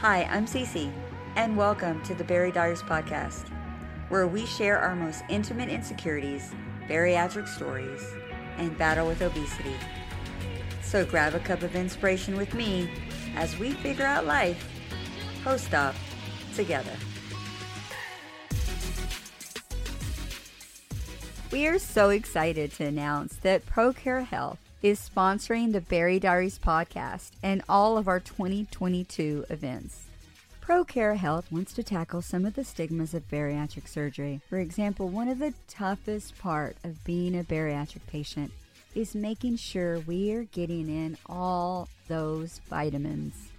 Hi, I'm Cece, and welcome to the Bari Diaries podcast, where we share our most intimate insecurities, bariatric stories, and battle with obesity. So grab a cup of inspiration with me as we figure out life post op together. We are so excited to announce that ProCare Health is sponsoring the Bari Diaries podcast and all of our 2022 events. ProCare Health wants to tackle some of the stigmas of bariatric surgery. For example, one of the toughest part of being a bariatric patient is making sure we are getting in all those vitamins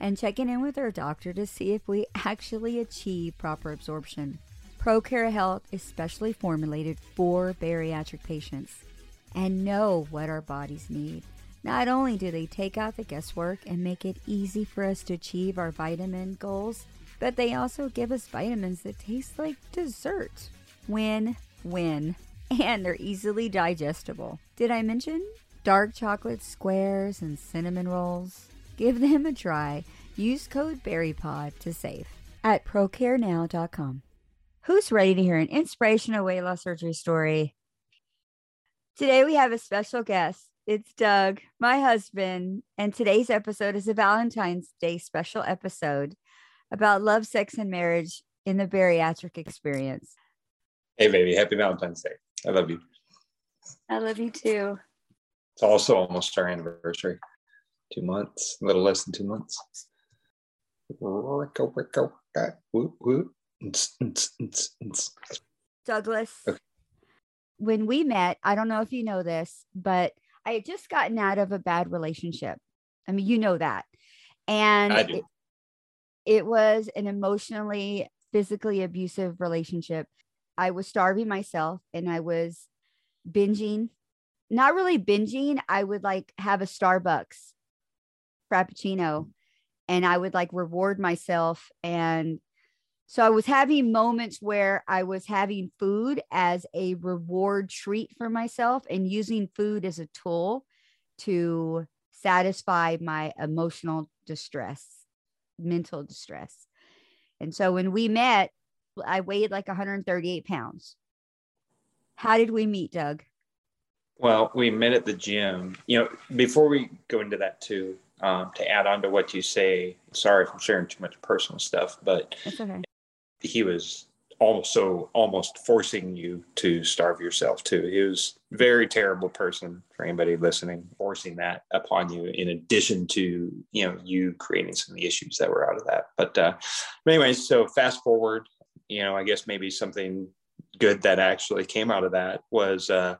and checking in with our doctor to see if we actually achieve proper absorption. ProCare Health is specially formulated for bariatric patients and know what our bodies need. Not only do they take out the guesswork and make it easy for us to achieve our vitamin goals, but they also give us vitamins that taste like dessert. Win win. And they're easily digestible. Did I mention dark chocolate squares and cinnamon rolls? Give them a try. Use code BARIPOD to save at procarenow.com. Who's ready to hear an inspirational weight loss surgery story? Today we have a special guest. It's Doug, my husband, and today's episode is a Valentine's Day special episode about love, sex, and marriage in the bariatric experience. Hey, baby, happy Valentine's Day. I love you. I love you too. It's also almost our anniversary. Two months, a little less than two months. Douglas. Okay when we met, I don't know if you know this, but I had just gotten out of a bad relationship. I mean, you know that. And it, it was an emotionally, physically abusive relationship. I was starving myself and I was binging, not really binging. I would like have a Starbucks Frappuccino and I would like reward myself and so I was having moments where I was having food as a reward treat for myself and using food as a tool to satisfy my emotional distress, mental distress. And so when we met, I weighed like 138 pounds. How did we meet, Doug? Well, we met at the gym. You know, before we go into that too, um, to add on to what you say, sorry if I'm sharing too much personal stuff, but okay he was also almost forcing you to starve yourself too. He was very terrible person for anybody listening, forcing that upon you in addition to, you know, you creating some of the issues that were out of that. But uh anyways, so fast forward, you know, I guess maybe something good that actually came out of that was uh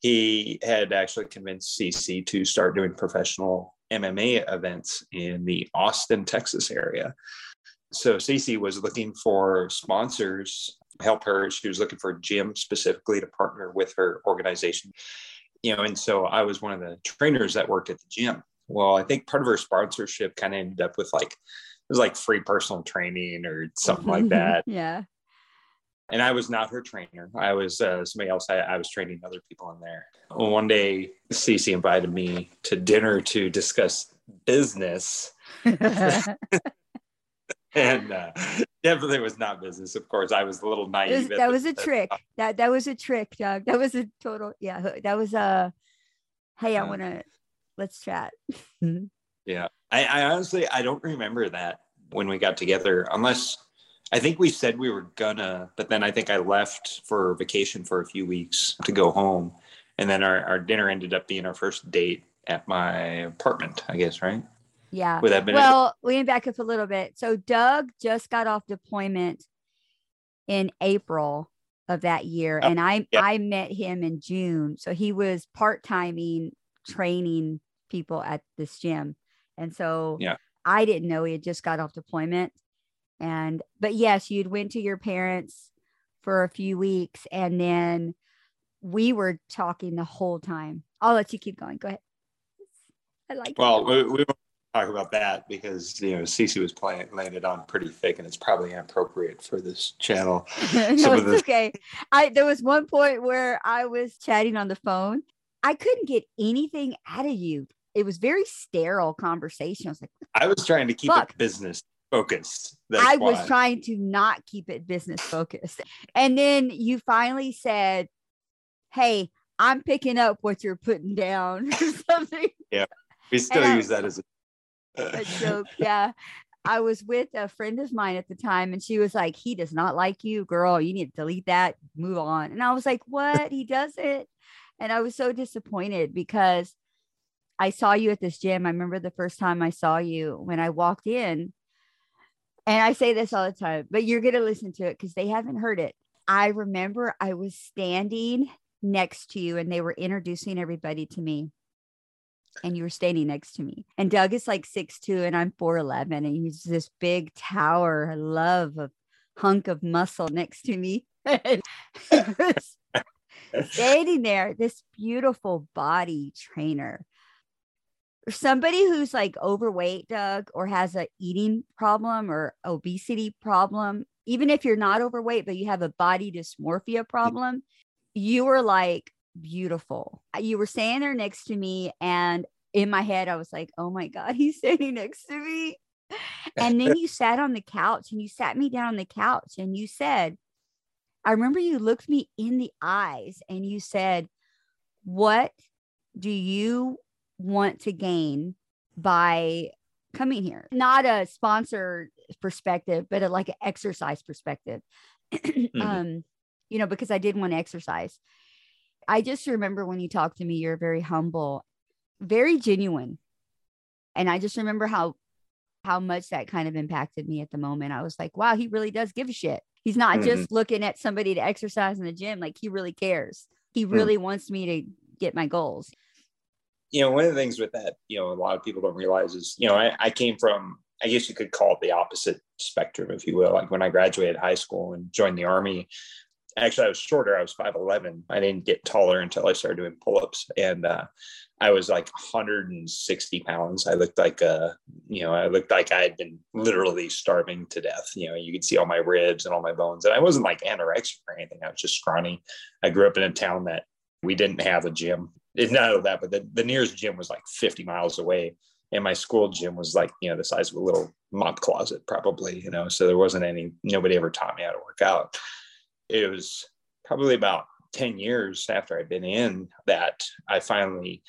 he had actually convinced Cece to start doing professional MMA events in the Austin, Texas area so Cece was looking for sponsors help her. She was looking for a gym specifically to partner with her organization. You know and so i was one of the trainers that worked at the gym. Well i think part of her sponsorship kind of ended up with like it was like free personal training or something like that. Yeah. And i was not her trainer. I was uh, somebody else. I, I was training other people in there. One day Cece invited me to dinner to discuss business and uh, definitely was not business. Of course, I was a little naive. Was, that was a trick. That that was a trick, Doug. That was a total. Yeah, that was a. Hey, I want to. Let's chat. yeah, I, I honestly I don't remember that when we got together, unless I think we said we were gonna, but then I think I left for vacation for a few weeks to go home, and then our, our dinner ended up being our first date at my apartment. I guess right. Yeah. Would that been well, we can back up a little bit. So Doug just got off deployment in April of that year, oh, and I yeah. I met him in June. So he was part timing training people at this gym, and so yeah, I didn't know he had just got off deployment. And but yes, you'd went to your parents for a few weeks, and then we were talking the whole time. I'll let you keep going. Go ahead. I like. Well, we, we talk about that because you know Cece was playing landed on pretty thick, and it's probably inappropriate for this channel. no, it's okay. I there was one point where I was chatting on the phone. I couldn't get anything out of you. It was very sterile conversation. I was like, I was trying to keep fuck? it business. focused. That's I why. was trying to not keep it business focused. And then you finally said, Hey, I'm picking up what you're putting down or something. Yeah. We still and use I, that as a, a joke. Yeah. I was with a friend of mine at the time and she was like, He does not like you, girl. You need to delete that, move on. And I was like, What? he does it. And I was so disappointed because I saw you at this gym. I remember the first time I saw you when I walked in. And I say this all the time, but you're going to listen to it because they haven't heard it. I remember I was standing next to you and they were introducing everybody to me and you were standing next to me. And Doug is like six two, and I'm 4'11 and he's this big tower. Love a hunk of muscle next to me. standing there, this beautiful body trainer. Somebody who's like overweight, Doug, or has a eating problem or obesity problem, even if you're not overweight, but you have a body dysmorphia problem, you were like beautiful. You were standing there next to me, and in my head, I was like, oh my God, he's standing next to me. And then you sat on the couch and you sat me down on the couch and you said, I remember you looked me in the eyes and you said, What do you want to gain by coming here? Not a sponsor perspective, but a, like an exercise perspective. mm-hmm. um, you know, because I did want to exercise. I just remember when you talked to me, you're very humble, very genuine. And I just remember how how much that kind of impacted me at the moment. I was like, wow, he really does give a shit. He's not mm-hmm. just looking at somebody to exercise in the gym. Like he really cares. He hmm. really mm. wants me to get my goals. You know, one of the things with that, you know, a lot of people don't realize is, you know, I, I came from, I guess you could call it the opposite spectrum, if you will. Like when I graduated high school and joined the army, actually I was shorter. I was 5'11. I didn't get taller until I started doing pull-ups. And uh, I was like 160 pounds. I looked like uh, you know, I looked like I had been literally starving to death. You know, you could see all my ribs and all my bones. And I wasn't like anorexic or anything. I was just scrawny. I grew up in a town that we didn't have a gym. It's not of that, but the, the nearest gym was like 50 miles away. And my school gym was like, you know, the size of a little mop closet, probably, you know. So there wasn't any, nobody ever taught me how to work out. It was probably about 10 years after I'd been in that I finally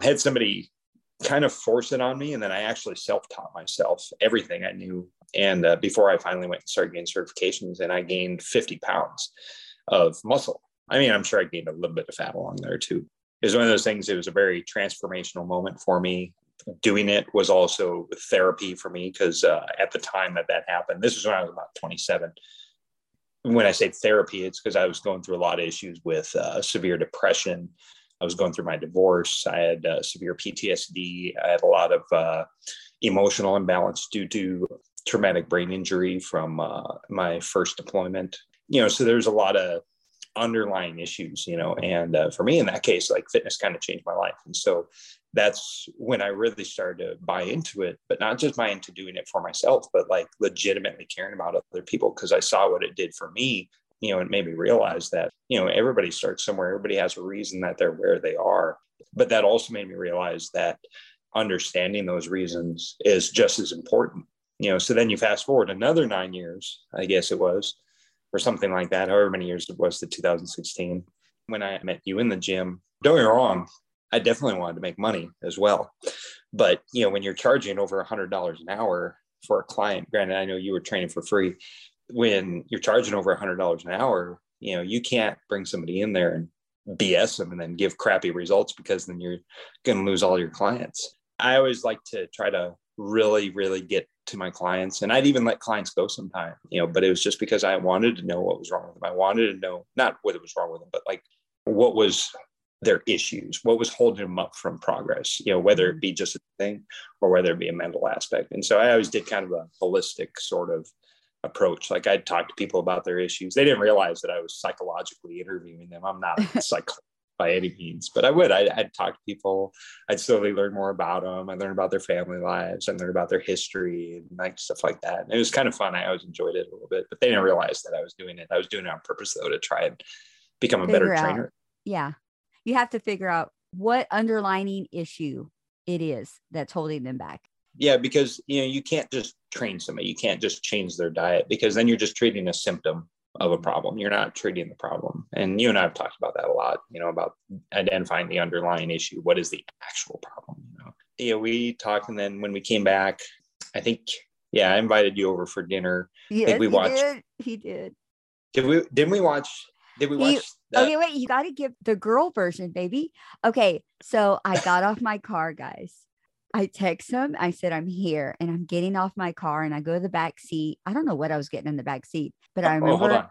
had somebody kind of force it on me. And then I actually self taught myself everything I knew. And uh, before I finally went and started getting certifications, and I gained 50 pounds of muscle. I mean, I'm sure I gained a little bit of fat along there too. It was one of those things, it was a very transformational moment for me. Doing it was also therapy for me because uh, at the time that that happened, this was when I was about 27 when I say therapy, it's because I was going through a lot of issues with uh, severe depression. I was going through my divorce. I had uh, severe PTSD. I had a lot of uh, emotional imbalance due to traumatic brain injury from uh, my first deployment. You know, so there's a lot of underlying issues, you know, and uh, for me in that case, like fitness kind of changed my life. And so that's when I really started to buy into it, but not just buy into doing it for myself, but like legitimately caring about other people because I saw what it did for me. You know, it made me realize that, you know, everybody starts somewhere, everybody has a reason that they're where they are. But that also made me realize that understanding those reasons is just as important. You know, so then you fast forward another nine years, I guess it was, or something like that, however many years it was to 2016, when I met you in the gym. Don't get me wrong, I definitely wanted to make money as well. But you know, when you're charging over a hundred dollars an hour for a client, granted, I know you were training for free. When you're charging over a hundred dollars an hour, you know, you can't bring somebody in there and BS them and then give crappy results because then you're to lose all your clients. I always like to try to really, really get to my clients. And I'd even let clients go sometime, you know, but it was just because I wanted to know what was wrong with them. I wanted to know not what was wrong with them, but like what was their issues, what was holding them up from progress, you know, whether it mm-hmm. be just a thing or whether it be a mental aspect. And so I always did kind of a holistic sort of approach. Like I'd talk to people about their issues. They didn't realize that I was psychologically interviewing them. I'm not a psychologist by any means, but I would. I'd, I'd, talk to people. I'd slowly learn more about them. I learned about their family lives. I learned about their history and like stuff like that. And it was kind of fun. I always enjoyed it a little bit, but they didn't realize that I was doing it. I was doing it on purpose though to try and become a Figure better out. trainer. Yeah you have to figure out what underlining issue it is that's holding them back. yeah because you know you can't just train somebody. You can't just change their diet because then you're just treating a symptom of a problem. You're not treating the problem. And you and i have talked about that a lot you know about identifying the underlying issue. What is the actual problem you know? Yeah we talked and then when we came back i think yeah i invited you over for dinner. Yes, I think we he watched did. he did. Did we didn't we watch did we watch that? okay wait you got to give the girl version baby okay so i got off my car guys i text him i said i'm here and i'm getting off my car and i go to the back seat i don't know what i was getting in the back seat but i Oh, oh hold remember on.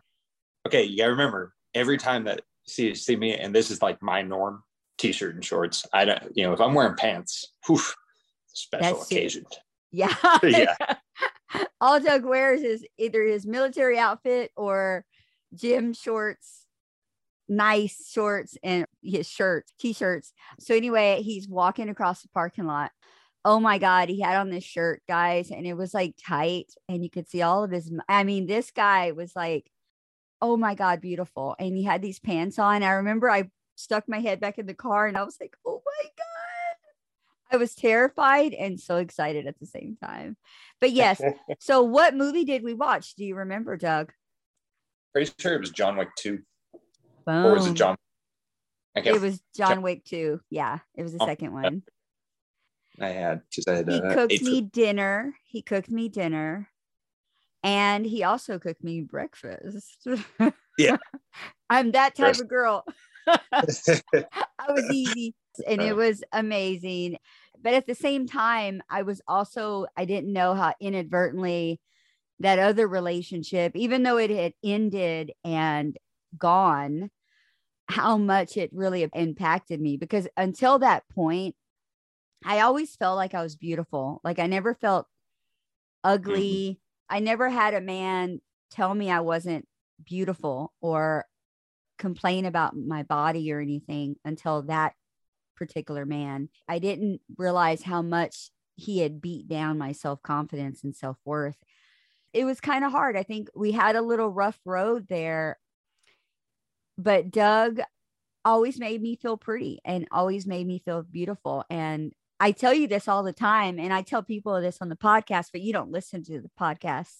Okay, you gotta remember every time that see see me, and this is like my norm: t-shirt and shorts. I don't, you know, if I'm wearing pants, whew, special That's it. occasion. Yeah. Yeah. All Doug wears is either his military outfit or gym shorts, nice shorts, and his shirts, t shirts. So, anyway, he's walking across the parking lot. Oh my God, he had on this shirt, guys, and it was like tight, and you could see all of his. I mean, this guy was like, oh my God, beautiful. And he had these pants on. I remember I stuck my head back in the car and I was like, oh my God. I was terrified and so excited at the same time. But yes, so what movie did we watch? Do you remember, Doug? Pretty sure it was John Wick two, or was it John? I. It was John Wick 2. Yeah, it was the Oh, second one. I had because I had He uh, cooked me dinner. He cooked me dinner. And he also cooked me breakfast. Yeah. I'm that type Rest- of girl. I was easy and it Uh. was amazing. But at the same time, I was also, I didn't know how inadvertently that other relationship, even though it had ended and gone, how much it really impacted me. Because until that point, I always felt like I was beautiful. Like I never felt mm-hmm. ugly. I never had a man tell me I wasn't beautiful or complain about my body or anything until that particular man. I didn't realize how much he had beat down my self confidence and self worth. It was kind of hard. I think we had a little rough road there, but Doug always made me feel pretty and always made me feel beautiful. And I tell you this all the time, and I tell people this on the podcast, but you don't listen to the podcast.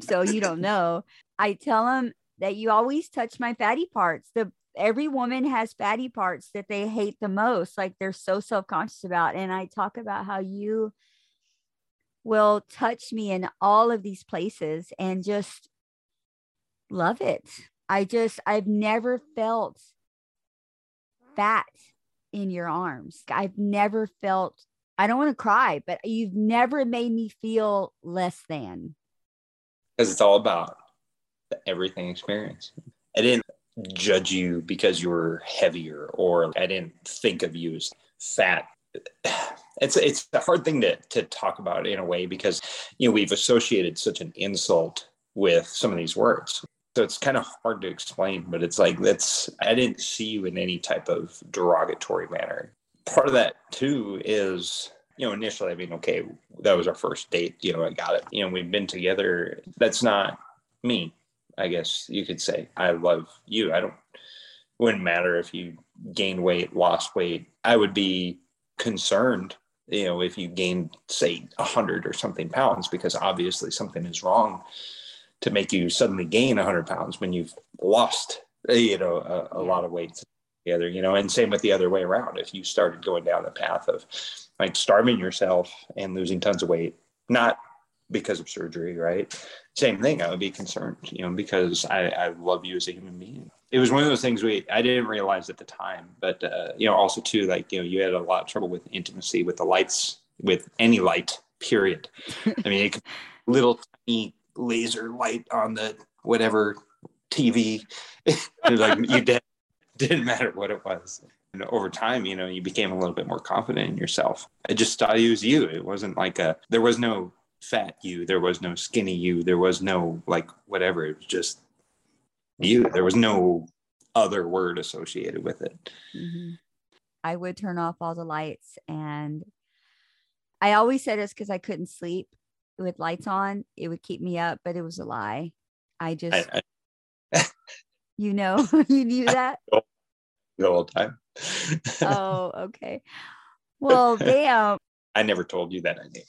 So you don't know. I tell them that you always touch my fatty parts. The every woman has fatty parts that they hate the most, like they're so self-conscious about. And I talk about how you will touch me in all of these places and just love it. I just I've never felt fat in your arms. I've never felt I don't want to cry, but you've never made me feel less than. because it's all about the everything experience. I didn't judge you because you were heavier, or I didn't think of you as fat. It's it's a hard thing to to talk about in a way because you know we've associated such an insult with some of these words. So it's kind of hard to explain, but it's like that's I didn't see you in any type of derogatory manner. Part of that too is you know, initially, I mean, okay, that was our first date. You know, I got it. You know, we've been together. That's not me, I guess you could say. I love you. I don't, wouldn't matter if you gained weight, lost weight. I would be concerned, you know, if you gained, say, 100 or something pounds, because obviously something is wrong to make you suddenly gain 100 pounds when you've lost, you know, a, a lot of weight together, you know, and same with the other way around. If you started going down the path of like starving yourself and losing tons of weight, not because of surgery, right? Same thing. I would be concerned, you know, because I, I love you as a human being. It was one of those things we I didn't realize at the time, but uh, you know, also too, like you know, you had a lot of trouble with intimacy with the lights, with any light. Period. I mean, it could, little tiny laser light on the whatever TV, like you did didn't matter what it was. And over time, you know, you became a little bit more confident in yourself. I just thought you was you. It wasn't like a there was no fat you, there was no skinny you, there was no like whatever. It was just you. There was no other word associated with it. Mm-hmm. I would turn off all the lights and I always said it's because I couldn't sleep with lights on. It would keep me up, but it was a lie. I just, I, I, you know, you knew that. the whole time. oh, okay. Well, damn. I never told you that I knew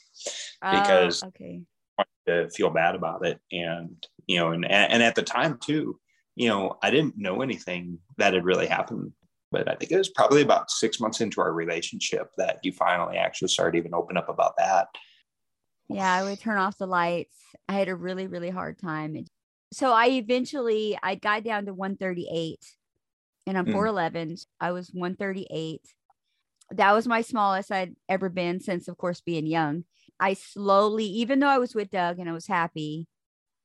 because oh, okay. I wanted to feel bad about it. And, you know, and, and at the time too, you know, I didn't know anything that had really happened. But I think it was probably about six months into our relationship that you finally actually started even open up about that. Yeah, I would turn off the lights. I had a really, really hard time. So I eventually I got down to 138 and I'm mm. 4'11. I was 138. That was my smallest I'd ever been since, of course, being young. I slowly, even though I was with Doug and I was happy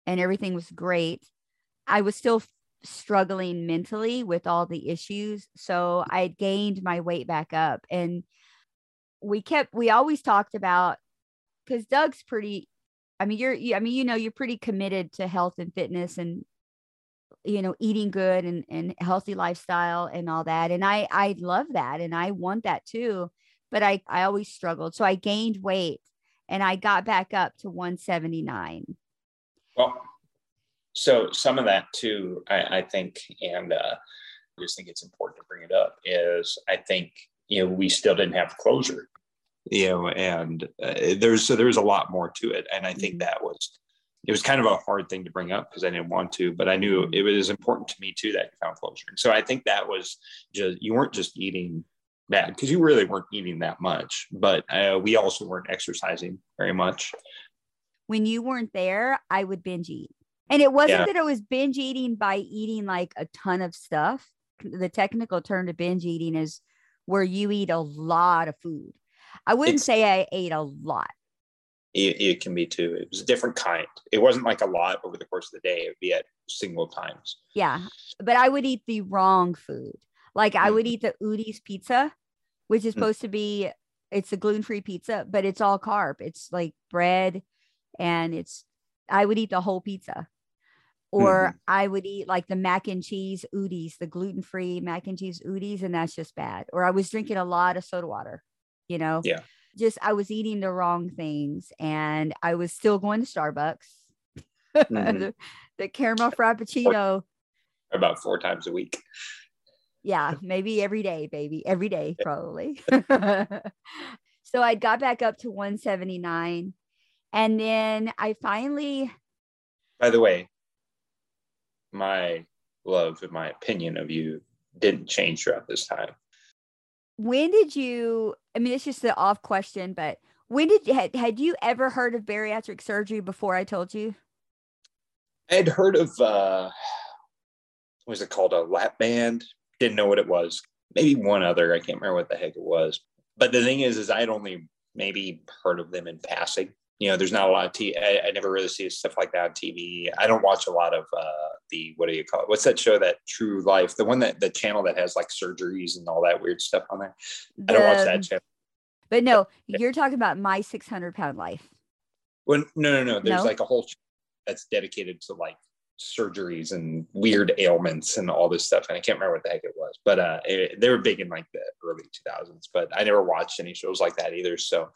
and everything was great, I was still struggling mentally with all the issues. So I had gained my weight back up. And we kept, we always talked about, because Doug's pretty, I mean, you're, I mean, you know, you're pretty committed to health and fitness and you know eating good and, and healthy lifestyle and all that. And i i love that and i want that too but i i always struggled. So i gained weight and i got back up to 179 well so some of that too i, I think and uh, i just think it's important to bring it up is i think you know we still didn't have closure you know and uh, there's so there's a lot more to it and i think mm-hmm. that was it was kind of a hard thing to bring up because I didn't want to, but I knew it was important to me too that you found closure. And so I think that was just, you weren't just eating bad because you really weren't eating that much, but uh, we also weren't exercising very much. When you weren't there, I would binge eat. And it wasn't yeah. that I was binge eating by eating like a ton of stuff. The technical term to binge eating is where you eat a lot of food. I wouldn't it's, say I ate a lot it, it, can be too. It was a different kind. It wasn't like a lot over the course of the day. It would be at single times. Yeah. But I would eat the wrong food. Like mm-hmm. I would eat the Udi's pizza, which is mm-hmm. supposed mm-hmm. to be it's a gluten-free pizza, but it's all carb. It's like bread and it's I would eat the whole pizza. Or mm-hmm. I would eat like the mac and cheese Udi's, the gluten-free mac and cheese Udi's, and that's just bad. Or I was drinking a lot of soda water, you know? Yeah just I was eating the wrong things and I was still going to Starbucks. Mm-hmm. the, the caramel frappuccino about four times a week. Yeah, maybe every day, baby, every day, probably. so I got back up to 179. And then I finally. By the way, my love and my opinion of you didn't change throughout this time when did you i mean it's just the off question but when did had, had you ever heard of bariatric surgery before i told you? I had heard of uh what was it called? A lap band? Didn't know what it was. Maybe one other. I can't remember what the heck it was. But the thing is is i'd only maybe heard of them in passing you know, there's not a lot of T. I, I never really see stuff like that on TV. I don't watch a lot of uh, the what do you call it? What's that show? That True Life, the one that the channel that has like surgeries and all that weird stuff on there. The, I don't watch that channel. But no, you're talking about my 600 pound life. Well, no, no, no. There's no? like a whole that's dedicated to like surgeries and weird ailments and all this stuff. And I can't remember what the heck it was, but uh, it, they were big in like the early 2000s. But I never watched any shows like that either. So,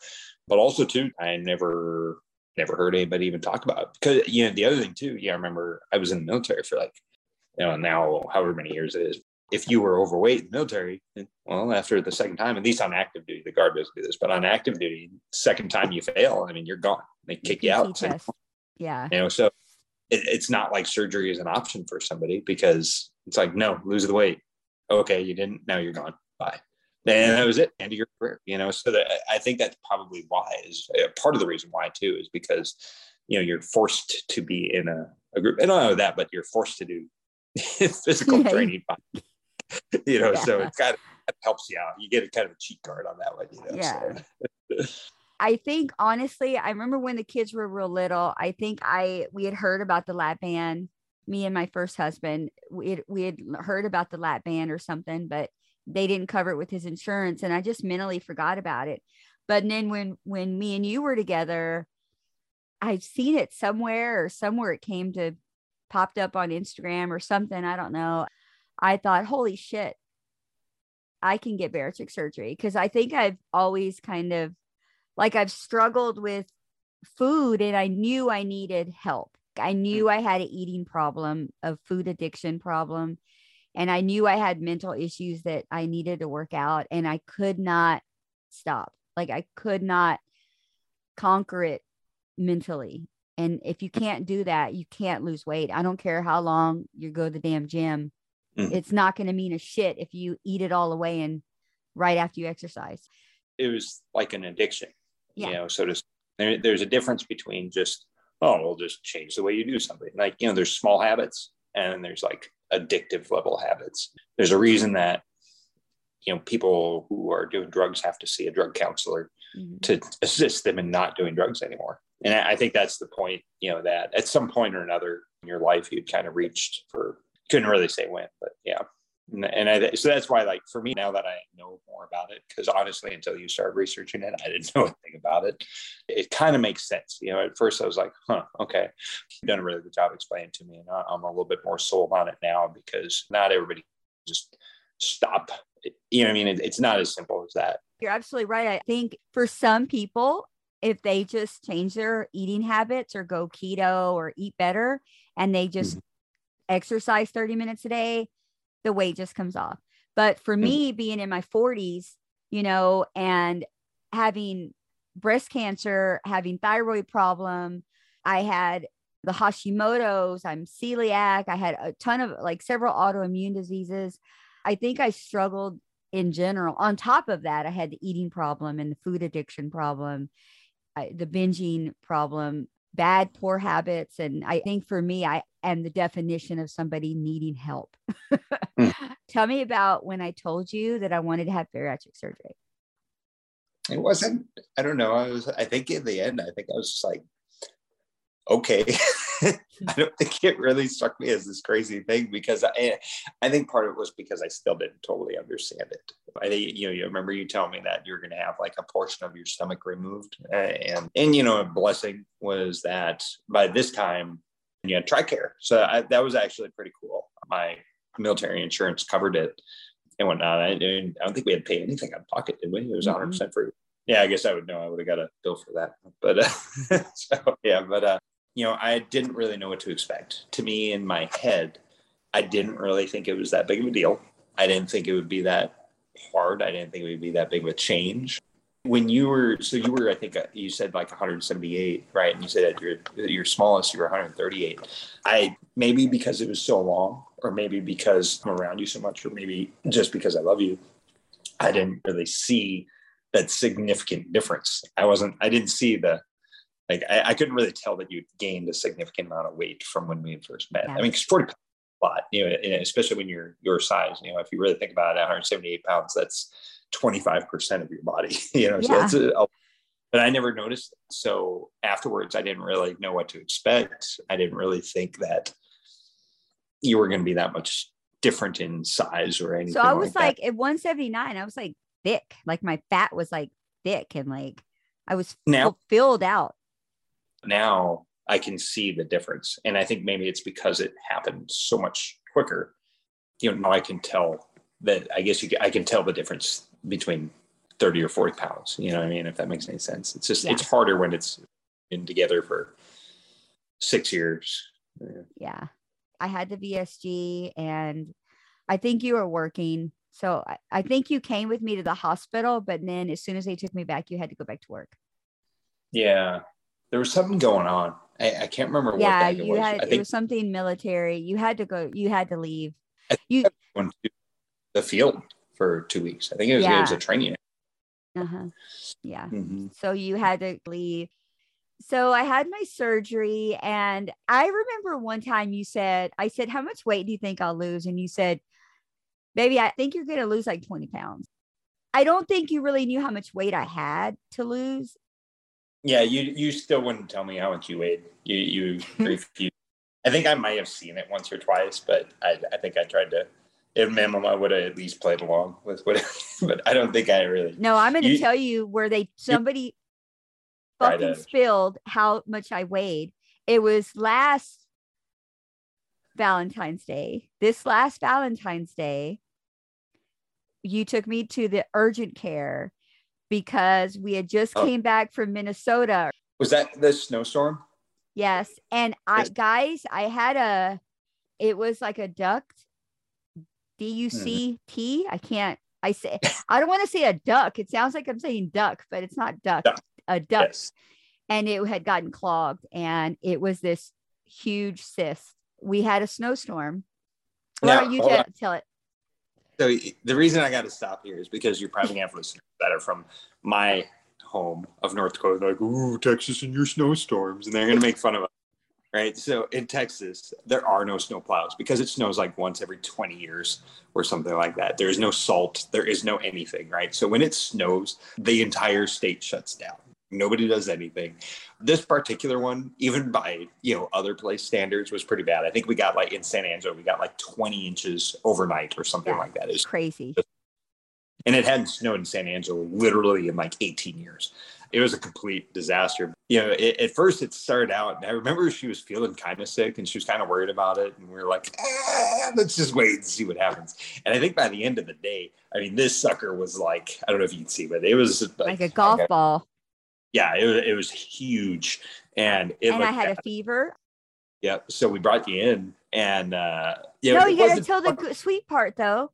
but also too, I never never heard anybody even talk about it because you know the other thing too. Yeah, I remember I was in the military for like you know now however many years it is. If you were overweight in the military, well, after the second time, at least on active duty, the guard doesn't do this, but on active duty, second time you fail, I mean, you're gone. They kick you out. yeah. You know, so it, it's not like surgery is an option for somebody because it's like, no, lose the weight. Okay, you didn't. Now you're gone. Bye. And that was it. End of your career. You know, so that I think that's probably why is uh, part of the reason why too is because you know you're forced to be in a, a group. And I don't know that, but you're forced to do physical training. you know, yeah. so it kind of helps you out. You get a kind of a cheat card on that one. You know, yeah. So. I think honestly, I remember when the kids were real little, I think I we had heard about the lap band, me and my first husband, we had, we had heard about the lap band or something, but they didn't cover it with his insurance and I just mentally forgot about it. But then when when me and you were together, I've seen it somewhere or somewhere it came to popped up on Instagram or something, I don't know. I thought, "Holy shit. I can get bariatric surgery." Cuz I think I've always kind of like I've struggled with food and I knew I needed help. I knew I had an eating problem, a food addiction problem, and I knew I had mental issues that I needed to work out and I could not stop. Like I could not conquer it mentally. And if you can't do that, you can't lose weight. I don't care how long you go to the damn gym. Mm. It's not going to mean a shit if you eat it all away and right after you exercise. It was like an addiction, yeah. you know, so to there, there's a difference between just, oh, we'll just change the way you do something. Like, you know, there's small habits and there's like addictive level habits. There's a reason that, you know, people who are doing drugs have to see a drug counselor mm-hmm. to assist them in not doing drugs anymore. And I think that's the point, you know, that at some point or another in your life, you'd kind of reached for, couldn't really say when, but yeah. And, and I, so that's why, like, for me, now that I know more about it, because honestly, until you started researching it, I didn't know anything about it. It kind of makes sense. You know, at first I was like, huh, okay. You've done a really good job explaining to me. And I'm a little bit more sold on it now because not everybody just stop. You know, I mean, it, it's not as simple as that. You're absolutely right. I think for some people, if they just change their eating habits or go keto or eat better and they just mm-hmm. exercise 30 minutes a day, the weight just comes off. But for mm-hmm. me, being in my 40s, you know, and having breast cancer, having thyroid problem, I had the Hashimoto's, I'm celiac, I had a ton of like several autoimmune diseases. I think I struggled in general. On top of that, I had the eating problem and the food addiction problem the binging problem, bad, poor habits. And I think for me, I am the definition of somebody needing help. mm. Tell me about when I told you that I wanted to have bariatric surgery. It wasn't, I don't know. I was, I think in the end, I think I was just like, okay. I don't think it really struck me as this crazy thing because I, I think part of it was because I still didn't totally understand it. I think you know, you remember you telling me that you're going to have like a portion of your stomach removed, uh, and and you know, a blessing was that by this time you had TRICARE, so I, that was actually pretty cool. My military insurance covered it and whatnot. I, I don't think we had to pay anything out of pocket, did we? It was 100 mm-hmm. percent free. Yeah, I guess I would know. I would have got a bill for that, but uh, so yeah, but uh, you know, I didn't really know what to expect. To me, in my head, I didn't really think it was that big of a deal. I didn't think it would be that hard. I didn't think it would be that big of a change. When you were, so you were, I think uh, you said like 178, right? And you said at your your smallest, you were 138. I maybe because it was so long, or maybe because I'm around you so much, or maybe just because I love you, I didn't really see that significant difference. I wasn't, I didn't see the like I, I, couldn't really tell that you gained a significant amount of weight from when we first met. Yeah. I mean, 40 a lot, you know, especially when you're your size. You know, if you really think about it, 178 pounds, that's 25% of your body. You know, yeah. so a, but I never noticed. So afterwards, I didn't really know what to expect. I didn't really think that you were going to be that much different in size or anything. So I was like, like at 179, I was like thick, like my fat was like thick and like I was now, filled out now I can see the difference. And I think maybe it's because it happened so much quicker. You know, now I can tell that I guess you I can tell the difference between 30 or 40 pounds. You know what I mean? If that makes any sense. It's just yeah. it's harder when it's been together for six years. Yeah. yeah. I had the VSG and I think you were working. So I, I think you came with me to the hospital, but then as soon as they took me back, you had to go back to work. Yeah there was something going on. I, I can't remember yeah, what you was. had I think, it was something military. You had to go. You had to leave. you went to the field for two weeks. I think it was yeah. it was a training. Uh huh. Yeah. Mm-hmm. So you had to leave. So I had my surgery, and I remember one time you said, "I said, how much weight do you think I'll lose?" And you said, "Baby, I think you're going to lose like 20 pounds." I don't think you really knew how much weight I had to lose. Yeah, you you still wouldn't tell me how much you weighed. You you refused. I think I might have seen it once or twice, but I I think I tried to. If minimum, I would have at least played along with what, but I don't think I really. No, I'm going to tell you where they somebody fucking to, spilled how much I weighed. It was last Valentine's Day. This last Valentine's Day, you took me to the urgent care because we had just oh. came back from Minnesota. Was that the snowstorm? Yes. And I yes. guys, I had a it was like a duct D U C T. Mm-hmm. I can't I say I don't want to say a duck. It sounds like I'm saying duck, but it's not duck. duck. A duck. Yes. And it had gotten clogged, and it was this huge cyst. We had a snowstorm. Don't you t- tell it? So the reason I got to stop here is because you're probably gonna have listeners that are from my home of North Dakota. Like, "Ooh, Texas and your snowstorms," and they're gonna make fun of us right? So in Texas, there are no snow plows because it snows like once every 20 years or something like that. There is no salt, there is no anything, right? So when it snows, the entire state shuts down. Nobody does anything. This particular one, even by you know other place standards, was pretty bad. I think we got like in San Angelo, we got like 20 inches overnight or something yeah, like that. Is crazy. And it hadn't snowed in San Angelo literally in like 18 years it was a complete disaster. You know, it, at first it started out, and I remember she was feeling kind of sick and she was kind of worried about it. And we were like, eh, let's just wait and see what happens. And I think by the end of the day, I mean, this sucker was like, I don't know if you can see, but it was like, like a golf like a, ball. Yeah, it was, it was huge. And it and I had a fever. Yeah. So we brought you in and, uh, you know, no, you got to tell the sweet part though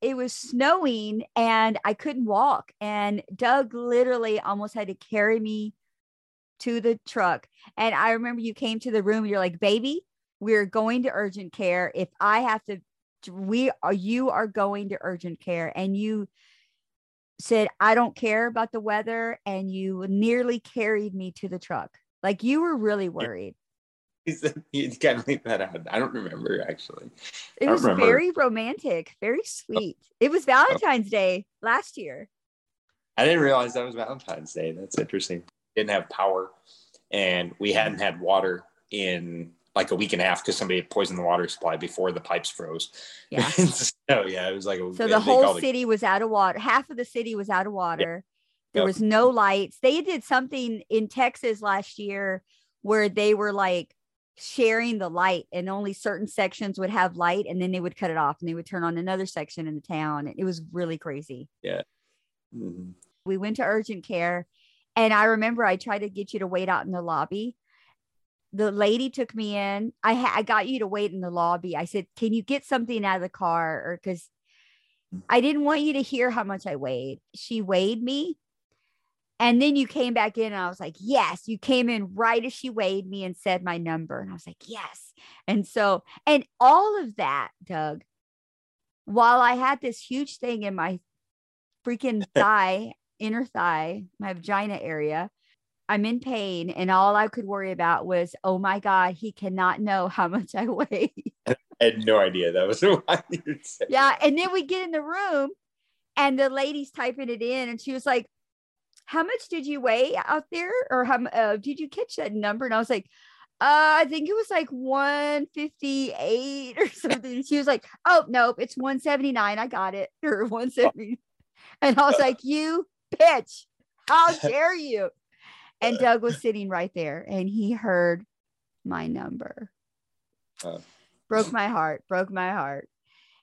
it was snowing and I couldn't walk. And Doug literally almost had to carry me to the truck. And I remember you came to the room, you're like, baby, we're going to urgent care. If I have to, we are, you are going to urgent care. And you said, I don't care about the weather. And you nearly carried me to the truck. Like you were really worried. He said kind of leave that out. I don't remember actually. It was remember. very romantic, very oh. sweet. It was oh. Valentine's Day last year. I didn't realize that was Valentine's Day. That's interesting. Didn't have power, and we hadn't had water in like a week and a half because somebody poisoned the water supply before the pipes froze. Yeah. so yeah, it was like a, so the whole city was out of water. Half of the city was out of water. Yeah. There yep. was no lights. They did something in Texas last year where they were like sharing the light and only certain sections would have light and then they would cut it off and they would turn on another section in the town it was really crazy yeah mm-hmm. we went to urgent care and i remember i tried to get you to wait out in the lobby the lady took me in i ha- i got you to wait in the lobby i said can you get something out of the car or because mm. i didn't want you to hear how much i weighed she weighed me and then you came back in, and I was like, yes, you came in right as she weighed me and said my number. And I was like, yes. And so, and all of that, Doug, while I had this huge thing in my freaking thigh, inner thigh, my vagina area, I'm in pain. And all I could worry about was, oh my God, he cannot know how much I weigh. I had no idea that was what you. Yeah. And then we get in the room and the lady's typing it in and she was like, how much did you weigh out there or how uh, did you catch that number and i was like uh, I think it was like 158 or something. She was like, Oh, nope, it's 179. I got it. Or 170. And I was like, You bitch, how dare you? And Doug was sitting right there and he heard my number. Uh, broke my heart, broke my heart.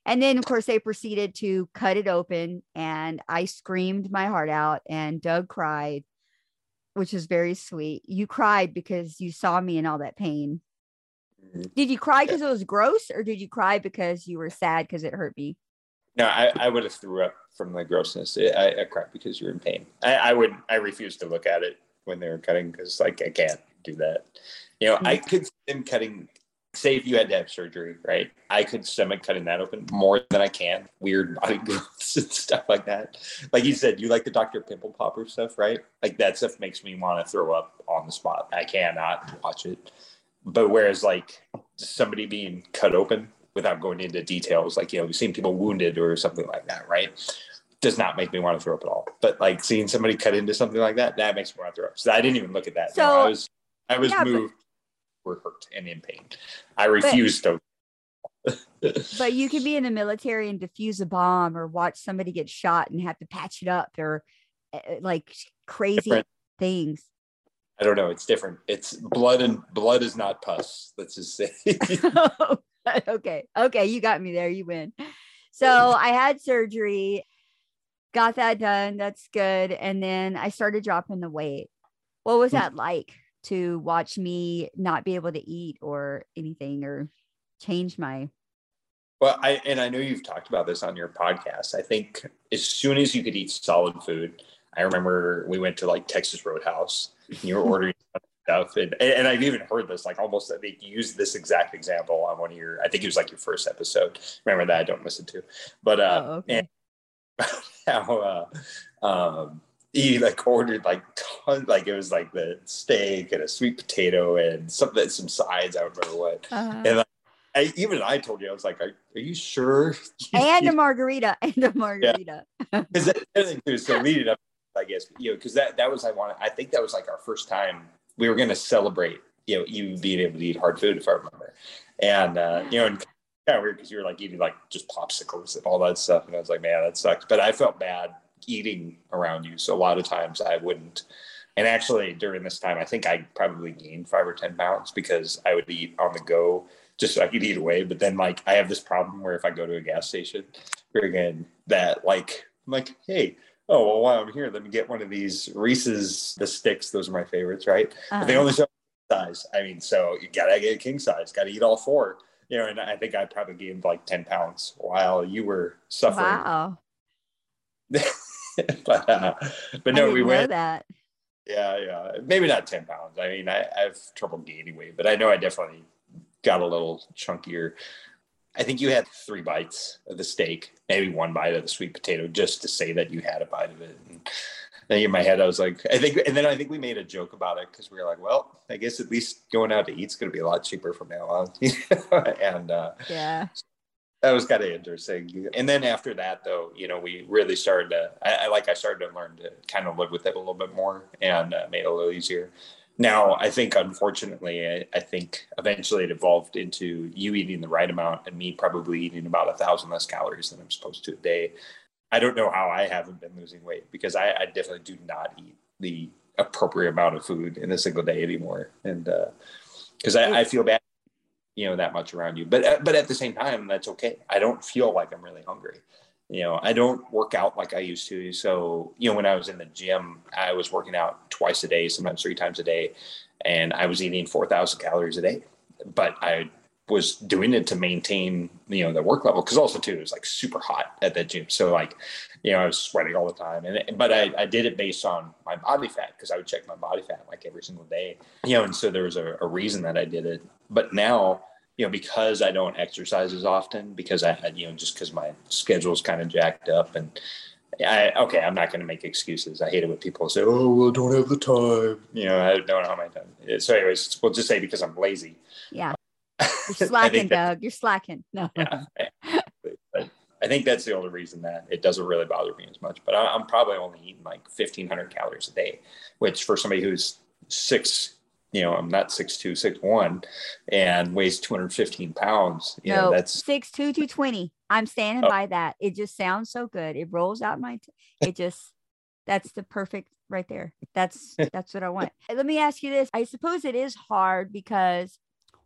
And then, of course, they proceeded to cut it open, and I screamed my heart out, and Doug cried, which is very sweet. You cried because you saw me in all that pain. Did you cry because it was gross, or did you cry because you were sad because it hurt me? No, I, I would have threw up from the grossness. I, I cried because you're in pain. I, I would I refuse to look at it when they were cutting because like I can't do that. You know, mm-hmm. I could see them cutting say if you had to have surgery, right? I could stomach cutting that open more than I can. Weird body growths and stuff like that. Like you said, you like the Dr. Pimple Popper stuff, right? Like that stuff makes me want to throw up on the spot. I cannot watch it. But whereas like somebody being cut open without going into details, like you know, we've seen people wounded or something like that, right? Does not make me want to throw up at all. But like seeing somebody cut into something like that, that makes me want to throw up. So I didn't even look at that. So no, I was I was yeah, moved. But- were hurt and in pain. I refused but, to. but you can be in the military and defuse a bomb or watch somebody get shot and have to patch it up or uh, like crazy different. things. I don't know. It's different. It's blood and blood is not pus. Let's just say. okay. Okay. You got me there. You win. So I had surgery, got that done. That's good. And then I started dropping the weight. What was hmm. that like? to watch me not be able to eat or anything or change my Well, I and I know you've talked about this on your podcast. I think as soon as you could eat solid food, I remember we went to like Texas Roadhouse. And you were ordering stuff, and and I've even heard this like almost. I think you used this exact example on one of your. I think it was like your first episode. Remember that I don't listen to, but uh, oh, okay. and how uh, um, he like ordered like tons, like it was like the steak and a sweet potato and something, some sides. I don't remember what, uh-huh. and like, I, even I told you, I was like, "Are, are you sure?" and a margarita, and a margarita. Because yeah. so leading up, I guess you know, because that that was I wanted. I think that was like our first time we were going to celebrate, you know, you being able to eat hard food, if I remember, and uh, you know, and kind of weird because you were like eating like just popsicles and all that stuff, and I was like, man, that sucks. But I felt bad eating around you, so a lot of times I wouldn't. And actually, during this time, I think I probably gained five or ten pounds because I would eat on the go just so I could eat away. But then like I have this problem where if I go to a gas station, again, that like I'm like, hey, oh well while I'm here, let me get one of these Reese's the sticks. Those are my favorites, right? Uh-huh. But they uh-huh. only show size. I mean, so you gotta get a king size, gotta eat all four. You know, and I think I probably gained like 10 pounds while you were suffering. Wow. but uh, but no, we went that. Yeah, yeah. Maybe not 10 pounds. I mean, I, I have trouble gaining weight, but I know I definitely got a little chunkier. I think you had three bites of the steak, maybe one bite of the sweet potato, just to say that you had a bite of it. And in my head, I was like, I think, and then I think we made a joke about it because we were like, well, I guess at least going out to eat is going to be a lot cheaper from now on. and uh, yeah, that was kind of interesting. And then after that, though, you know, we really started to, I, I like, I started to learn to kind of live with it a little bit more and uh, made it a little easier. Now, I think unfortunately, I, I, think eventually it evolved into you eating the right amount and me probably eating about a thousand less calories than I'm supposed to a day. I don't know how I haven't been losing weight because I, I definitely do not eat the appropriate amount of food in a single day anymore. And because uh, I, I feel bad, you know, that much around you, but uh, but at the same time, that's okay. I don't feel like I'm really hungry you know i don't work out like i used to so you know when i was in the gym i was working out twice a day sometimes three times a day and i was eating 4000 calories a day but i was doing it to maintain you know the work level because also too it was like super hot at that gym so like you know i was sweating all the time and but i, I did it based on my body fat because i would check my body fat like every single day you know and so there was a, a reason that i did it but now you know, because I don't exercise as often, because I, you know, just because my schedule is kind of jacked up and I, okay, I'm not going to make excuses. I hate it when people say, oh, well, don't have the time. You know, I don't know how my time. So anyways, we'll just say because I'm lazy. Yeah. You're slacking, Doug. You're slacking. No. Yeah. But I think that's the only reason that it doesn't really bother me as much. But I'm probably only eating like 1500 calories a day, which for somebody who's six you know, I'm not six two, six one, and weighs 215 pounds. You no, know, that's six two, two twenty. I'm standing oh. by that. It just sounds so good. It rolls out my. T- it just that's the perfect right there. That's that's what I want. Let me ask you this. I suppose it is hard because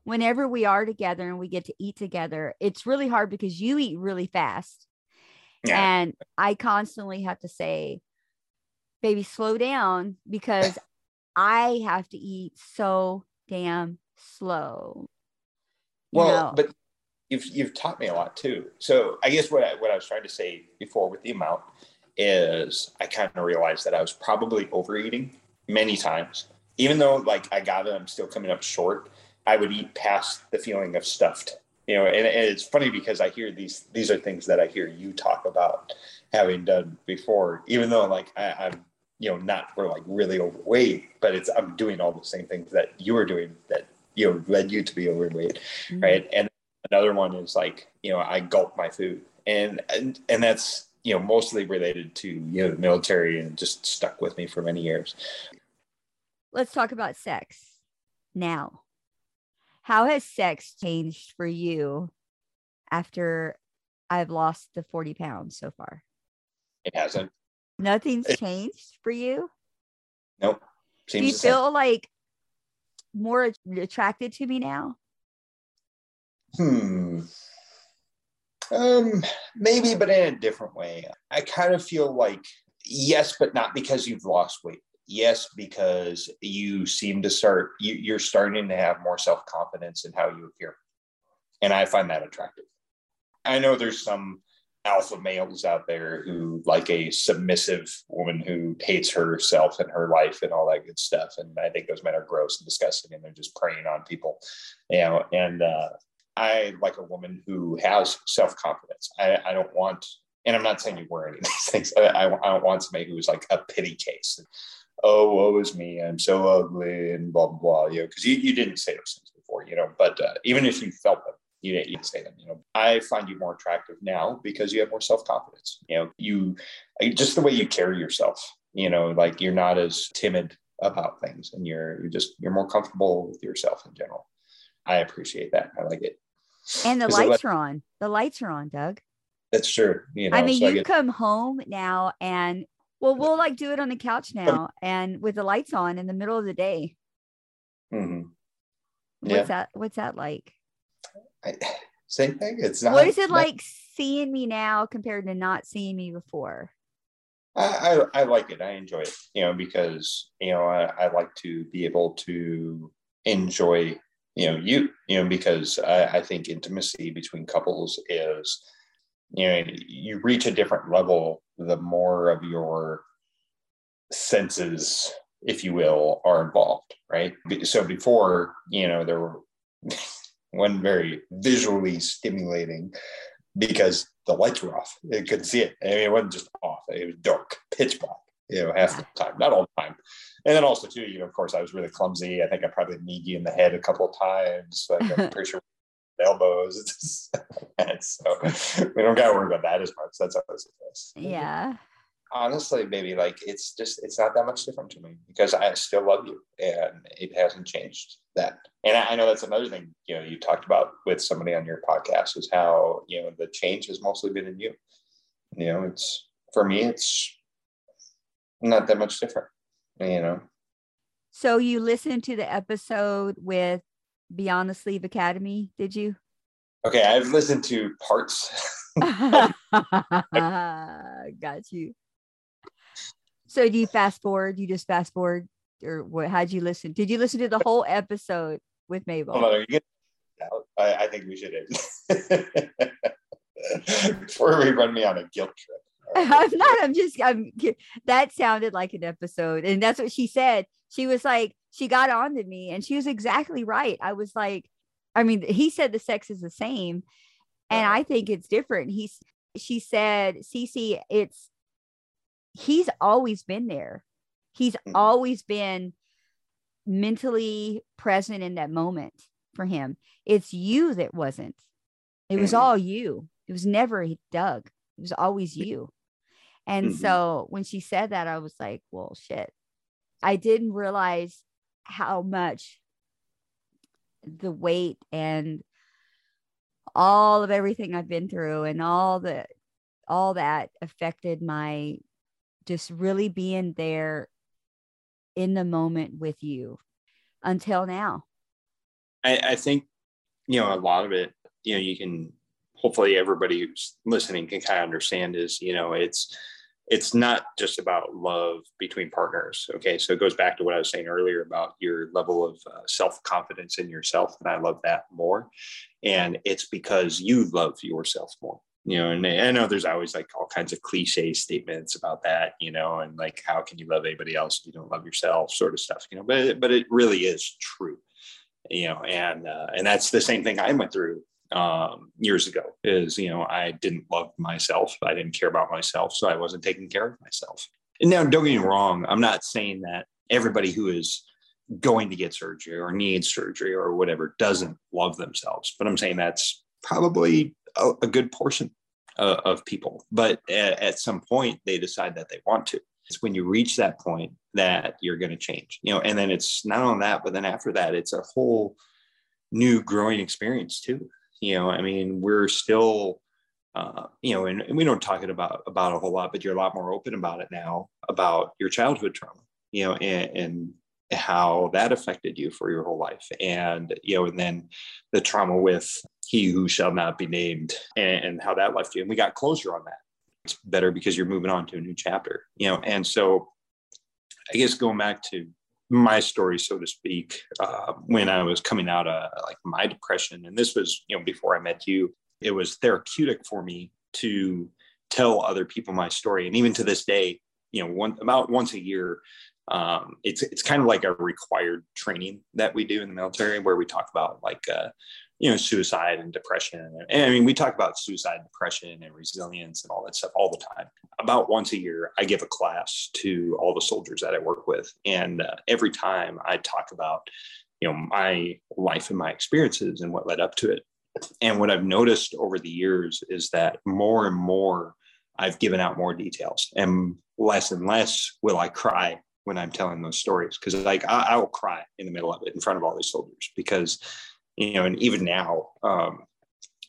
whenever we are together and we get to eat together, it's really hard because you eat really fast. Yeah. And I constantly have to say, baby, slow down because I have to eat so damn slow. Well, know? but you've you've taught me a lot too. So I guess what I, what I was trying to say before with the amount is I kind of realized that I was probably overeating many times, even though like I got it, I'm still coming up short. I would eat past the feeling of stuffed, you know. And, and it's funny because I hear these these are things that I hear you talk about having done before, even though like I, I'm you know not for like really overweight but it's i'm doing all the same things that you were doing that you know led you to be overweight mm-hmm. right and another one is like you know i gulp my food and and and that's you know mostly related to you know the military and just stuck with me for many years let's talk about sex now how has sex changed for you after i've lost the 40 pounds so far it hasn't Nothing's changed for you? Nope. Seems Do you feel same. like more attracted to me now? Hmm. Um, maybe, but in a different way. I kind of feel like yes, but not because you've lost weight. Yes, because you seem to start. You, you're starting to have more self confidence in how you appear, and I find that attractive. I know there's some alpha males out there who like a submissive woman who hates herself and her life and all that good stuff. And I think those men are gross and disgusting and they're just preying on people. You know, and uh, I like a woman who has self confidence. I, I, don't want, and I'm not saying you were any of these things. I, I, I don't want somebody who's like a pity case. Oh, woe is me. I'm so ugly and blah, blah, blah. You know, because you, you didn't say those things before, you know, but uh, even if you felt them, you didn't, you didn't say them. You know, I find you more attractive now because you have more self confidence. You know, you just the way you carry yourself. You know, like you're not as timid about things, and you're you're just you're more comfortable with yourself in general. I appreciate that. I like it. And the lights are on. The lights are on, Doug. That's true. You know, I mean, so you I get- come home now and well, we'll like do it on the couch now and with the lights on in the middle of the day. Mm-hmm. Yeah. What's that? What's that like? I, same thing. It's not. What is it not, like seeing me now compared to not seeing me before? I, I, I like it. I enjoy it. You know, because you know I, I like to be able to enjoy you know you you know because I, I think intimacy between couples is you know you reach a different level the more of your senses if you will are involved right so before you know there were one very visually stimulating because the lights were off. You couldn't see it. I mean, it wasn't just off; it was dark, pitch black. You know, half the time, not all the time. And then also too, you know, of course, I was really clumsy. I think I probably kneed you in the head a couple of times. Like I'm pretty sure elbows. and so we don't got to worry about that as much. That's always the case. Yeah honestly, maybe like it's just it's not that much different to me because I still love you and it hasn't changed that. And I know that's another thing, you know, you talked about with somebody on your podcast is how, you know, the change has mostly been in you. You know, it's for me, it's not that much different, you know. So you listened to the episode with Beyond the Sleeve Academy, did you? Okay, I've listened to parts. Got you. So do you fast forward? You just fast forward, or what? How'd you listen? Did you listen to the whole episode with Mabel? Hold on, I, I think we should before we run me on a guilt trip. I'm not. I'm just. I'm. That sounded like an episode, and that's what she said. She was like, she got on to me, and she was exactly right. I was like, I mean, he said the sex is the same, and. I think it's different. He's. She said, Cece, it's he's always been there. He's mm. always been mentally present in that moment for him. It's you that wasn't. It was mm-hmm. all you. It was never Doug. It was always you. And mm-hmm. so when she said that, I was like, well, shit. I didn't realize how much the weight and all of everything I've been through and all the all that affected my just really being there in the moment with you until now. I, I think, you know, a lot of it, you know, you can hopefully everybody who's listening can kind of understand is, you know, it's, it's not just about love between partners. Okay. So it goes back to what I was saying earlier about your level of uh, self confidence in yourself. And I love that more. And it's because you love yourself more you know and i know there's always like all kinds of cliche statements about that you know and like how can you love anybody else if you don't love yourself sort of stuff you know but but it really is true you know and uh, and that's the same thing i went through um, years ago is you know i didn't love myself i didn't care about myself so i wasn't taking care of myself and now don't get me wrong i'm not saying that everybody who is going to get surgery or needs surgery or whatever doesn't love themselves but i'm saying that's probably a, a good portion uh, of people. But at, at some point, they decide that they want to. It's when you reach that point that you're going to change, you know. And then it's not on that, but then after that, it's a whole new growing experience too. You know, I mean, we're still uh, you know, and, and, we don't talk it about about a whole lot, but you're a lot more open about it now about your childhood trauma, you know, and, and, how that affected you for your whole life, and you know, and then the trauma with he who shall not be named and, and how that left you. And we got closure on that. It's better because you're moving on to a new chapter, you know. And so, I guess going back to my story, so to speak, uh, when I was coming out of like my depression, and this was, you know, before I met you, it was therapeutic for me to tell other people my story. And even to this day, you know, one about once a year, um, it's it's kind of like a required training that we do in the military where we talk about like uh, you know suicide and depression. And i mean we talk about suicide depression and resilience and all that stuff all the time. About once a year i give a class to all the soldiers that i work with. And uh, every time i talk about you know my life and my experiences and what led up to it. And what i've noticed over the years is that more and more i've given out more details and less and less will i cry when i'm telling those stories. Because like I, I will cry in the middle of it in front of all these soldiers because you know, and even now, um,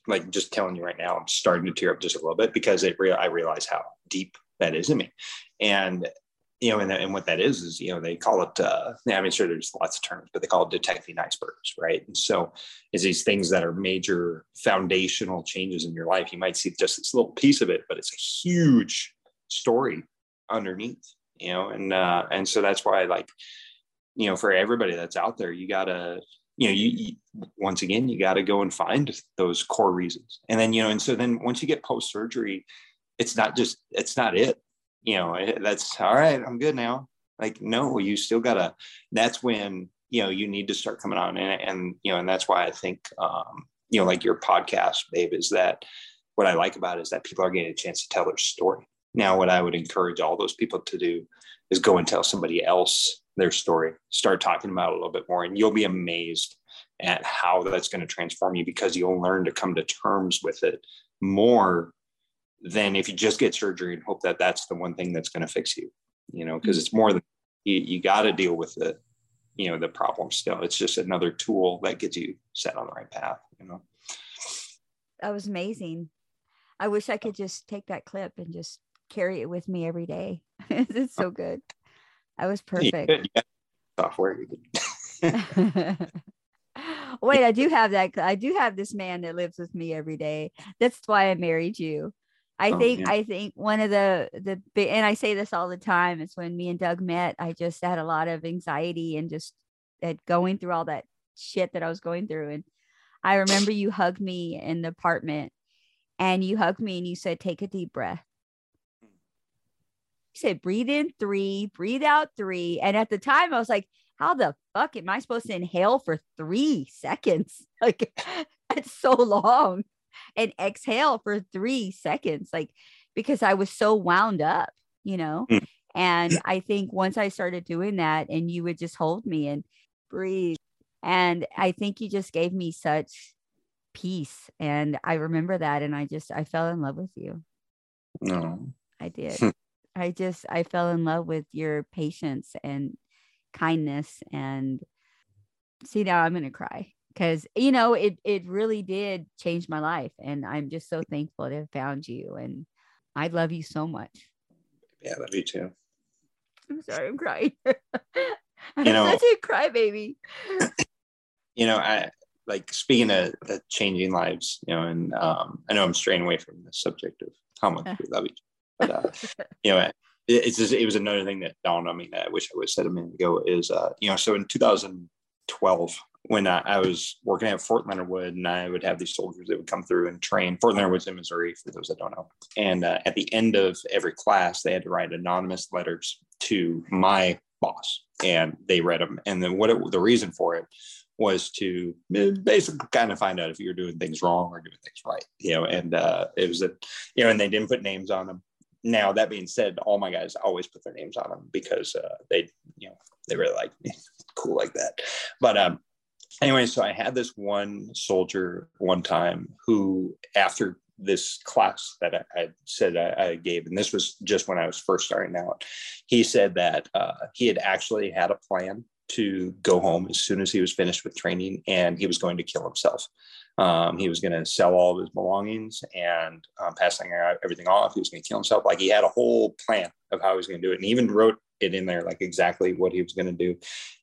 like just telling you right now, I'm starting to tear up just a little bit because it real I realize how deep that is in me. And you know, and, and what that is is, you know, they call it, uh, I mean, sure, there's lots of terms, but they call it detecting icebergs, right? And so, is these things that are major foundational changes in your life. You might see just this little piece of it, but it's a huge story underneath, you know, and uh, and so that's why, like, you know, for everybody that's out there, you gotta you know, you, you once again, you got to go and find those core reasons. And then, you know, and so then once you get post surgery, it's not just, it's not it, you know, that's all right. I'm good now. Like, no, you still gotta, that's when, you know, you need to start coming on. And, and you know, and that's why I think, um, you know, like your podcast, babe, is that what I like about it is that people are getting a chance to tell their story. Now, what I would encourage all those people to do is go and tell somebody else their story, start talking about it a little bit more, and you'll be amazed at how that's going to transform you because you'll learn to come to terms with it more than if you just get surgery and hope that that's the one thing that's going to fix you, you know, because mm. it's more than you, you got to deal with the, you know, the problem still. It's just another tool that gets you set on the right path, you know. That was amazing. I wish I could just take that clip and just carry it with me every day. it's so good. That was perfect. Yeah, software. Wait, I do have that. I do have this man that lives with me every day. That's why I married you. I oh, think yeah. I think one of the the and I say this all the time. It's when me and Doug met. I just had a lot of anxiety and just at going through all that shit that I was going through. And I remember you hugged me in the apartment, and you hugged me and you said, "Take a deep breath." He said, breathe in three, breathe out three. And at the time, I was like, how the fuck am I supposed to inhale for three seconds? Like, that's so long. And exhale for three seconds. Like, because I was so wound up, you know? Mm. And I think once I started doing that, and you would just hold me and breathe. And I think you just gave me such peace. And I remember that. And I just, I fell in love with you. No. I did. I just I fell in love with your patience and kindness and see now I'm gonna cry because you know it it really did change my life and I'm just so thankful to have found you and I love you so much. Yeah, I love you too. I'm sorry, I'm crying. I'm you know, such a crybaby. you know, I like speaking of, of, changing lives, you know, and um, I know I'm straying away from the subject of how much we love each but uh, you know, it's just, it was another thing that dawned on me that I wish I would have said a minute ago is uh, you know, so in 2012 when I, I, was working at Fort Leonard Wood and I would have these soldiers that would come through and train. Fort Leonard Wood's in Missouri, for those that don't know. And uh, at the end of every class, they had to write anonymous letters to my boss, and they read them. And then what it, the reason for it was to basically kind of find out if you're doing things wrong or doing things right, you know. And uh, it was a, you know, and they didn't put names on them now that being said all my guys always put their names on them because uh, they you know they really like me cool like that but um anyway so i had this one soldier one time who after this class that I, I said I, I, gave, and this was just when I was first starting out. He said that uh, he had actually had a plan to go home as soon as he was finished with training, and he was going to kill himself. Um, he was going to sell all of his belongings and um, passing everything off. He was going to kill himself. Like he had a whole plan of how he was going to do it, and he even wrote it in there, like exactly what he was going to do.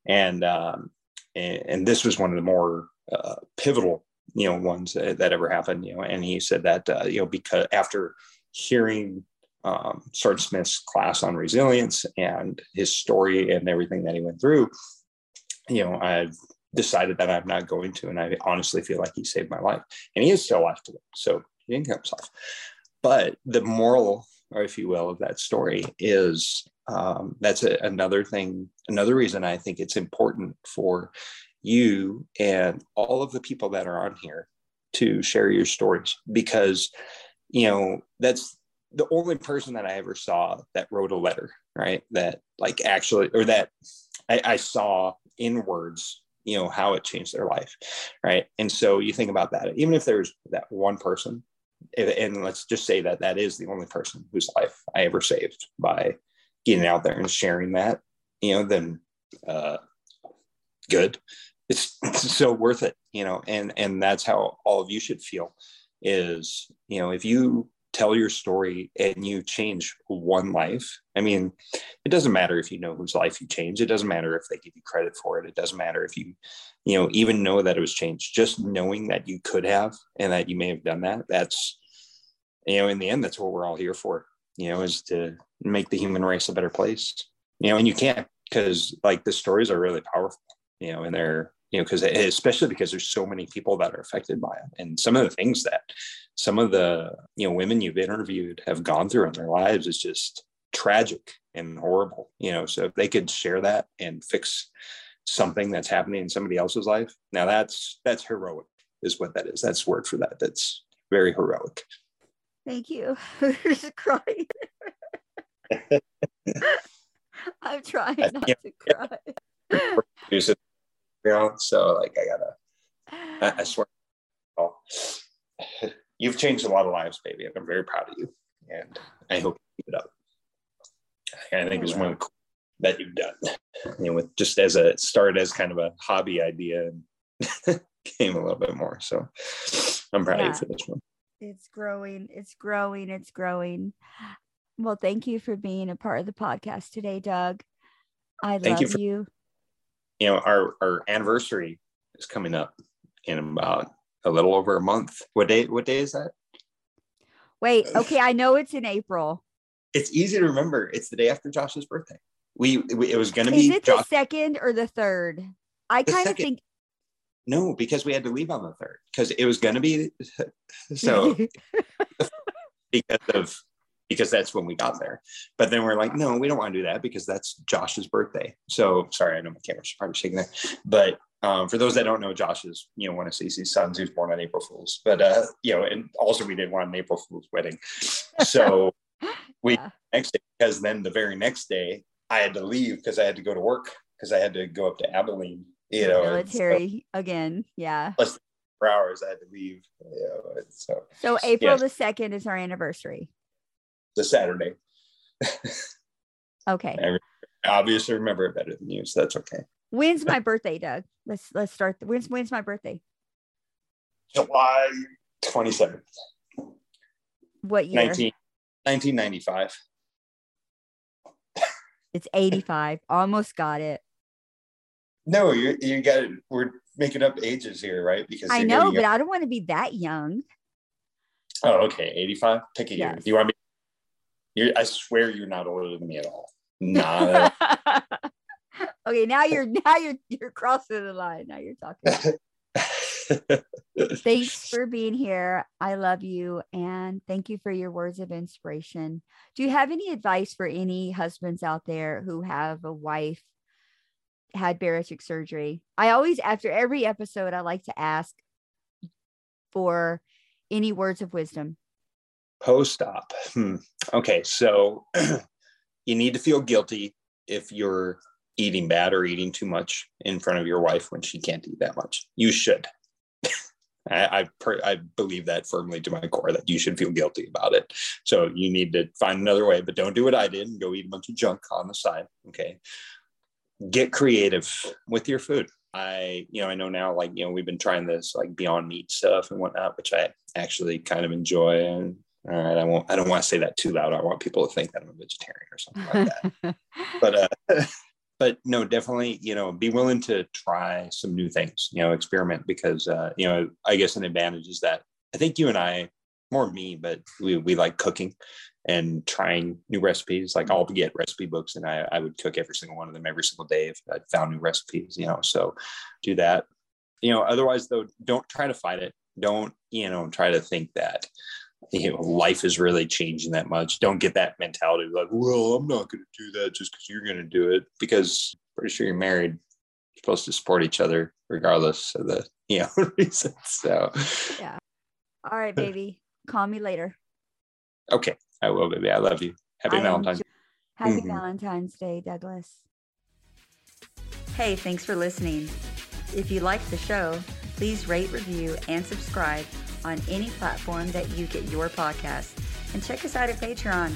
And, um, and, and this was one of the more uh, pivotal, you know, ones that, that, ever happened. You know, and he said that uh, you know because after hearing um, Sergeant Smith's class on resilience and his story and everything that he went through, you know, I decided that I'm not going to. And I honestly feel like he saved my life. And he is still alive today. So he didn't kill himself. But the moral, or if you will, of that story is um, that's a, another thing, another reason I think it's important for you and all of the people that are on here to share your stories because, you know, that's the only person that I ever saw that wrote a letter, right? That like actually, or that I, I saw in words you know how it changed their life right? And so you think about that. Even if there's that one person and let's just say that that is the only person whose life i ever saved by getting out there and sharing that you know then uh good. It's, it's so worth it you know and and that's how all of you should feel is you know if you tell your story and you change one life, I mean, it doesn't matter if you know whose life you change. It doesn't matter if they give you credit for it. It doesn't matter if you, you know, even know that it was changed. Just knowing that you could have and that you may have done that, that's, you know, in the end, that's what we're all here for, you know, is to make the human race a better place, you know, and you can't because like the stories are really powerful, you know, and they're, you know, because especially because there's so many people that are affected by it. And some of the things that some of the, you know, women you've interviewed have gone through in their lives is just tragic and horrible, you know. So if they could share that and fix something that's happening in somebody else's life, now that's that's heroic, is what that is. That's word for that. That's very heroic. Thank you. just crying. I'm trying not to cry you know so like i gotta i, I swear oh, you've changed a lot of lives baby and i'm very proud of you. And i hope you keep it up. I think it's one of the cool that you've done. You know with just as a started as kind of a hobby idea and came a little bit more. So i'm proud yeah. of you for this one. It's growing it's growing it's growing. Well thank you for being a part of the podcast today doug. I thank love you, for- you. You know, our our anniversary is coming up in about a little over a month. What day? What day is that? Wait. Okay, I know it's in April. It's easy to remember. It's the day after Josh's birthday. We, we it was going to be. Is it Josh- the second or the third? I kind of think. No, because we had to leave on the third because it was going to be so because of because that's when we got there. But then we're like, no, we don't want to do that because that's Josh's birthday. So sorry, I know my camera's probably shaking there. But um, for those that don't know, Josh is, you know, one of Cece's sons who's born on April Fool's. But uh, you know, and also we did want an April Fool's wedding. So we yeah. next day, because then the very next day I had to leave because I had to go to work because I had to go up to Abilene, you know. Military so, again. Yeah. Plus four hours I had to leave. You know, so So April yeah. the second is our anniversary the Saturday. okay. I obviously remember it better than you, so that's okay. When's my birthday, Doug? Let's let's start. When's when's my birthday? July twenty seventh. What year? 19, 1995. It's 85. Almost got it. No, you you got it. We're making up ages here, right? Because I know, but I don't want to be that young. Oh, okay. 85. Pick a yes. year. Do you want me you're, I swear you're not older than me at all. Not. okay, now you're now you're you're crossing the line. Now you're talking. Thanks for being here. I love you and thank you for your words of inspiration. Do you have any advice for any husbands out there who have a wife had bariatric surgery? I always after every episode I like to ask for any words of wisdom Post op. Hmm. Okay, so you need to feel guilty if you're eating bad or eating too much in front of your wife when she can't eat that much. You should. I I, per, I, believe that firmly to my core that you should feel guilty about it. So you need to find another way, but don't do what I did and go eat a bunch of junk on the side. Okay. Get creative with your food. I, you know, I know now, like, you know, we've been trying this like beyond meat stuff and whatnot, which I actually kind of enjoy. And all right, I won't. I don't want to say that too loud. I want people to think that I'm a vegetarian or something like that. but uh, but no, definitely, you know, be willing to try some new things. You know, experiment because uh, you know, I guess an advantage is that I think you and I more me, but we, we like cooking and trying new recipes. Like I'll get recipe books and I, I would cook every single one of them every single day if I found new recipes, you know, so do that. You know, otherwise though, don't try to fight it. Don't, you know, try to think that, you know, life is really changing that much. Don't get that mentality like, well, I'm not going to do that just because you're going to do it because pretty sure you're married. You're supposed to support each other regardless of the, you know, reasons. So, yeah. All right, baby. Call me later. Okay. I will, baby. I love you. Happy I Valentine's. Happy mm-hmm. Valentine's Day, Douglas. Hey, thanks for listening. If you like the show, please rate, review, and subscribe on any platform that you get your podcast. And check us out at Patreon.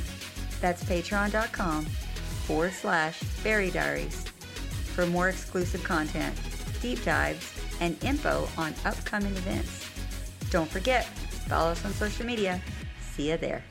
That's patreon.com forward slash Bari Diaries for more exclusive content, deep dives, and info on upcoming events. Don't forget, follow us on social media. See you there.